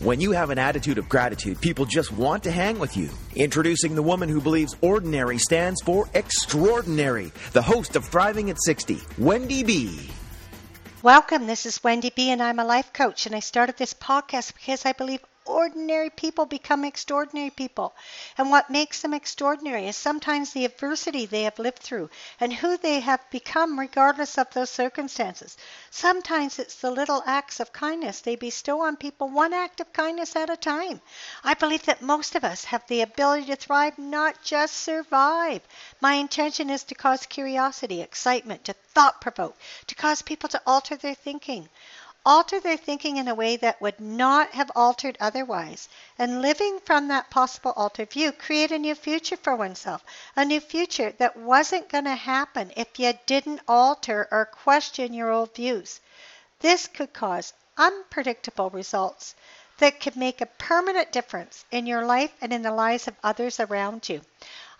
When you have an attitude of gratitude, people just want to hang with you. Introducing the woman who believes ordinary stands for extraordinary, the host of Thriving at 60, Wendy B. Welcome. This is Wendy B, and I'm a life coach. And I started this podcast because I believe ordinary people become extraordinary people. And what makes them extraordinary is sometimes the adversity they have lived through and who they have become, regardless of those circumstances. Sometimes it's the little acts of kindness they bestow on people, one act of kindness at a time. I believe that most of us have the ability to thrive, not just survive. My intention is to cause curiosity, excitement, to thought provoke, to cause people to alter their thinking alter their thinking in a way that would not have altered otherwise, and living from that possible altered view, create a new future for oneself, a new future that wasn't going to happen if you didn't alter or question your old views. This could cause unpredictable results that could make a permanent difference in your life and in the lives of others around you.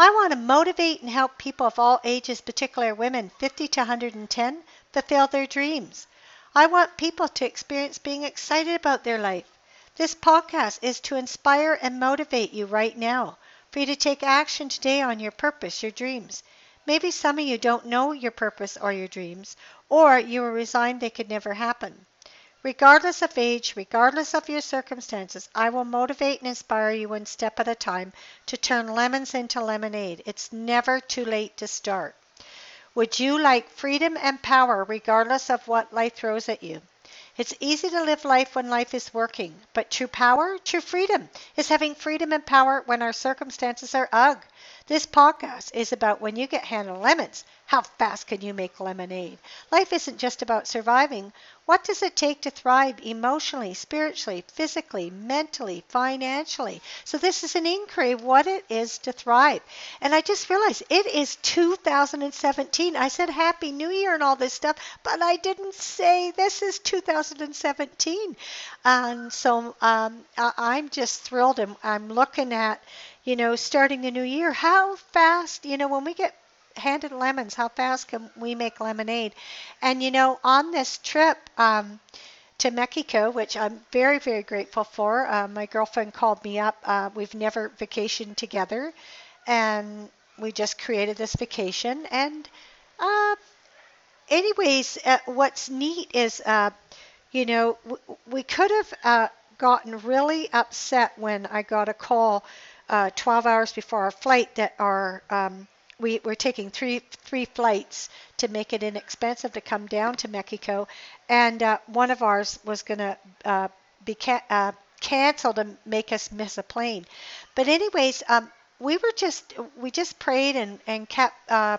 I want to motivate and help people of all ages, particularly women 50 to 110, fulfill their dreams. I want people to experience being excited about their life. This podcast is to inspire and motivate you right now, for you to take action today on your purpose, your dreams. Maybe some of you don't know your purpose or your dreams, or you are resigned they could never happen. Regardless of age, regardless of your circumstances, I will motivate and inspire you one step at a time to turn lemons into lemonade. It's never too late to start. Would you like freedom and power regardless of what life throws at you? It's easy to live life when life is working, but true power, true freedom, is having freedom and power when our circumstances are ugh. This podcast is about when you get handed lemons, how fast can you make lemonade? Life isn't just about surviving. What does it take to thrive emotionally, spiritually, physically, mentally, financially? So, this is an inquiry of what it is to thrive. And I just realized it is 2017. I said Happy New Year and all this stuff, but I didn't say this is 2017. And so um, I'm just thrilled. And I'm looking at, you know, starting the new year. How fast, you know, when we get handed lemons. How fast can we make lemonade? And you know, on this trip um, to Mexico, which I'm very, very grateful for, uh, my girlfriend called me up. Uh, we've never vacationed together, and we just created this vacation. And uh, anyways, uh, what's neat is, uh, you know, w- we could have uh, gotten really upset when I got a call. 12 hours before our flight that our um, we were taking three three flights to make it inexpensive to come down to Mexico, and uh, one of ours was going to uh, be ca- uh, canceled and make us miss a plane. But anyways, um, we were just we just prayed and and kept uh,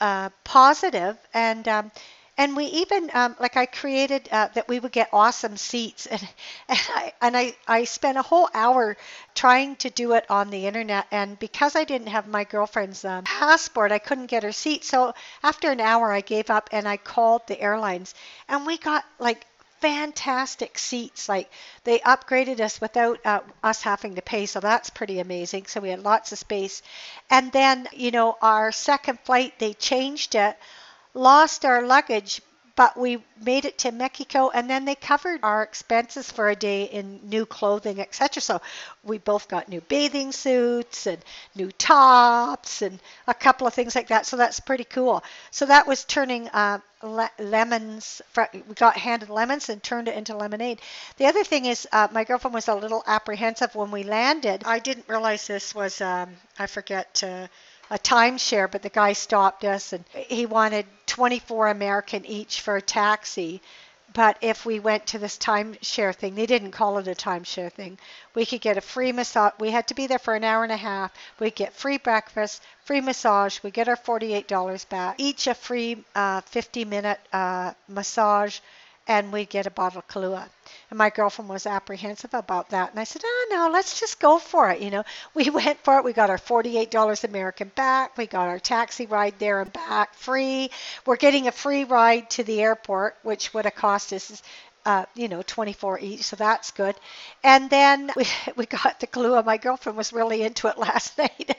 uh, positive and. Um, and we even um, like I created uh, that we would get awesome seats, and and I and I I spent a whole hour trying to do it on the internet, and because I didn't have my girlfriend's um, passport, I couldn't get her seat. So after an hour, I gave up and I called the airlines, and we got like fantastic seats. Like they upgraded us without uh, us having to pay, so that's pretty amazing. So we had lots of space. And then, you know, our second flight, they changed it lost our luggage, but we made it to Mexico and then they covered our expenses for a day in new clothing, etc. So we both got new bathing suits and new tops and a couple of things like that. So that's pretty cool. So that was turning uh, le- lemons. We got handed lemons and turned it into lemonade. The other thing is, uh, my girlfriend was a little apprehensive when we landed. I didn't realize this was, um, I forget. Uh, a timeshare, but the guy stopped us and he wanted 24 American each for a taxi. But if we went to this timeshare thing, they didn't call it a timeshare thing. We could get a free massage. We had to be there for an hour and a half. We get free breakfast, free massage. We get our $48 back. Each a free uh, 50 minute uh, massage and we'd get a bottle of Kahlua. And my girlfriend was apprehensive about that. And I said, oh, no, let's just go for it. You know, we went for it. We got our $48 American back. We got our taxi ride there and back free. We're getting a free ride to the airport, which would have cost us uh, you know, 24 each, so that's good. And then we, we got the Kahlua. My girlfriend was really into it last night,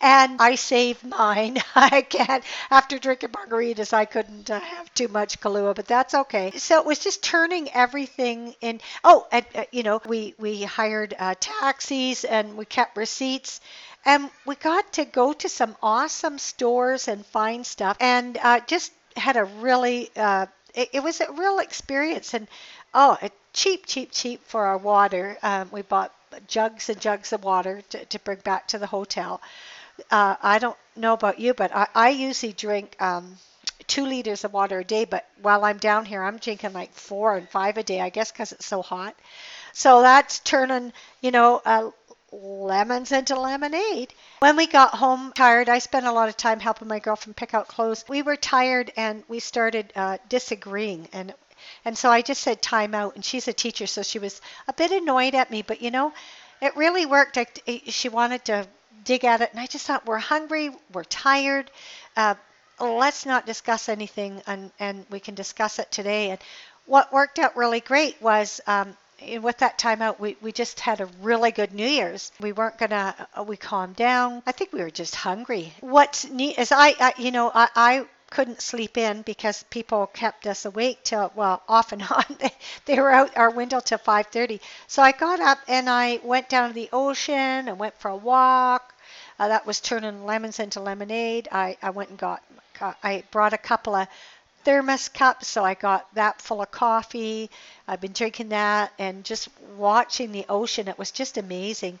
and I saved mine. I can't, after drinking margaritas, I couldn't uh, have too much Kahlua, but that's okay. So it was just turning everything in. Oh, and, uh, you know, we, we hired uh, taxis and we kept receipts. And we got to go to some awesome stores and find stuff and uh, just had a really uh, it, it was a real experience. And oh, cheap, cheap, cheap for our water. Um, we bought jugs and jugs of water to, to bring back to the hotel. Uh, I don't know about you, but I, I usually drink um, two liters of water a day. But while I'm down here, I'm drinking like four and five a day, I guess, because it's so hot. So that's turning, you know, lemons into lemonade. When we got home tired, I spent a lot of time helping my girlfriend pick out clothes. We were tired and we started uh, disagreeing and and so I just said time out and she's a teacher so she was a bit annoyed at me, but you know, it really worked. I, she wanted to dig at it and I just thought we're hungry, we're tired. Uh, let's not discuss anything and, and we can discuss it today. And what worked out really great was um, with that time out, we, we just had a really good New Year's. We weren't gonna, uh, we calmed down. I think we were just hungry. What's neat is I, I you know, I, I couldn't sleep in because people kept us awake till well off and on they, they were out our window till 5.30 so i got up and i went down to the ocean and went for a walk uh, that was turning lemons into lemonade i, I went and got i brought a couple of thermos cup, so I got that full of coffee. I've been drinking that and just watching the ocean. It was just amazing.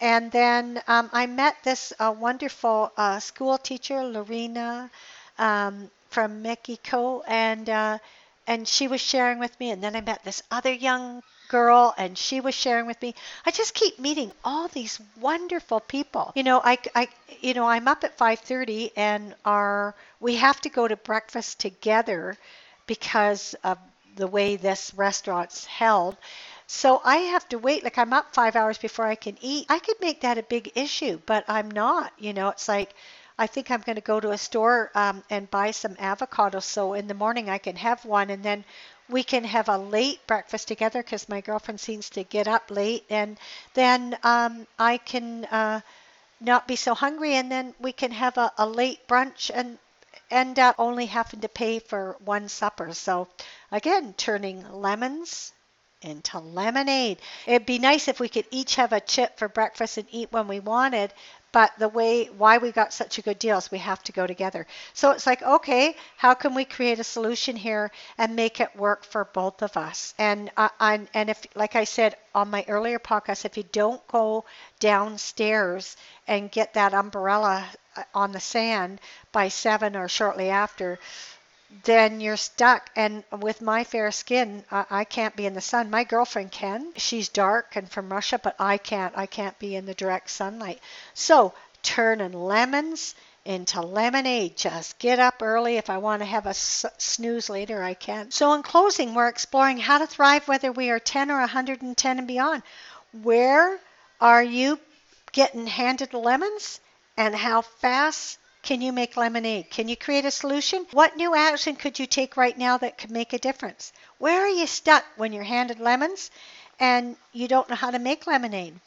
And then um, I met this uh, wonderful uh, school teacher, Lorena, um, from Mexico, and uh, and she was sharing with me. And then I met this other young girl and she was sharing with me i just keep meeting all these wonderful people you know i, I you know i'm up at 5.30 and our we have to go to breakfast together because of the way this restaurant's held so I have to wait, like I'm up five hours before I can eat. I could make that a big issue, but I'm not. You know, it's like I think I'm going to go to a store um, and buy some avocados so in the morning I can have one and then we can have a late breakfast together because my girlfriend seems to get up late, and then um, I can uh, not be so hungry, and then we can have a, a late brunch and end up only having to pay for one supper. So, again, turning lemons into lemonade. It'd be nice if we could each have a chip for breakfast and eat when we wanted, but the way why we got such a good deal is we have to go together. So it's like, okay, how can we create a solution here and make it work for both of us? And uh, and if, like I said on my earlier podcast, if you don't go downstairs and get that umbrella uh, on the sand by seven or shortly after, then you're stuck. And with my fair skin, I, I can't be in the sun. My girlfriend can. She's dark and from Russia, but I can't. I can't be in the direct sunlight. So turning lemons into lemonade. Just get up early. If I want to have a s- snooze later, I can. So, in closing, we're exploring how to thrive whether we are 10 or 110 and beyond. Where are you getting handed lemons? And how fast can you make lemonade? Can you create a solution? What new action could you take right now that could make a difference? Where are you stuck when you're handed lemons and you don't know how to make lemonade?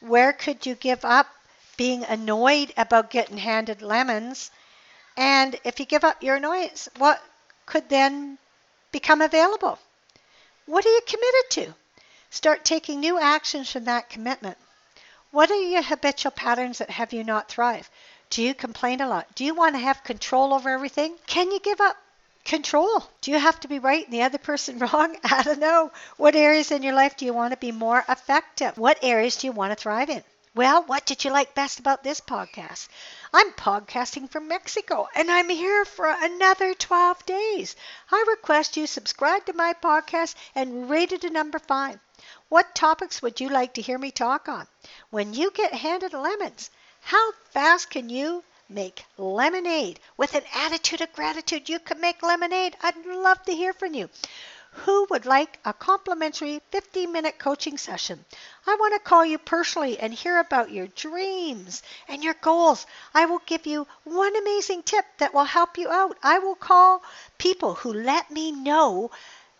Where could you give up being annoyed about getting handed lemons? And if you give up your annoyance, what could then become available? What are you committed to? Start taking new actions from that commitment. What are your habitual patterns that have you not thrive? Do you complain a lot? Do you want to have control over everything? Can you give up control? Do you have to be right and the other person wrong? I don't know. What areas in your life do you want to be more effective? What areas do you want to thrive in? Well, what did you like best about this podcast? I'm podcasting from Mexico and I'm here for another 12 days. I request you subscribe to my podcast and rate it a number five. What topics would you like to hear me talk on? When you get handed lemons, how fast can you make lemonade? With an attitude of gratitude, you can make lemonade. I'd love to hear from you. Who would like a complimentary 15 minute coaching session? I want to call you personally and hear about your dreams and your goals. I will give you one amazing tip that will help you out. I will call people who let me know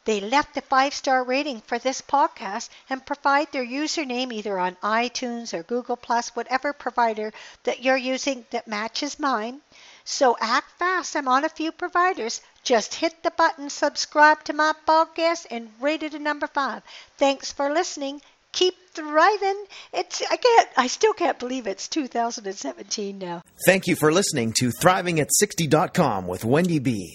they left a five star rating for this podcast and provide their username either on iTunes or Google Plus, whatever provider that you're using that matches mine. So act fast. I'm on a few providers. Just hit the button, subscribe to my podcast, and rate it a number five. Thanks for listening. Keep thriving. It's I can't I still can't believe it's 2017 now. Thank you for listening to ThrivingAt60.com with Wendy B.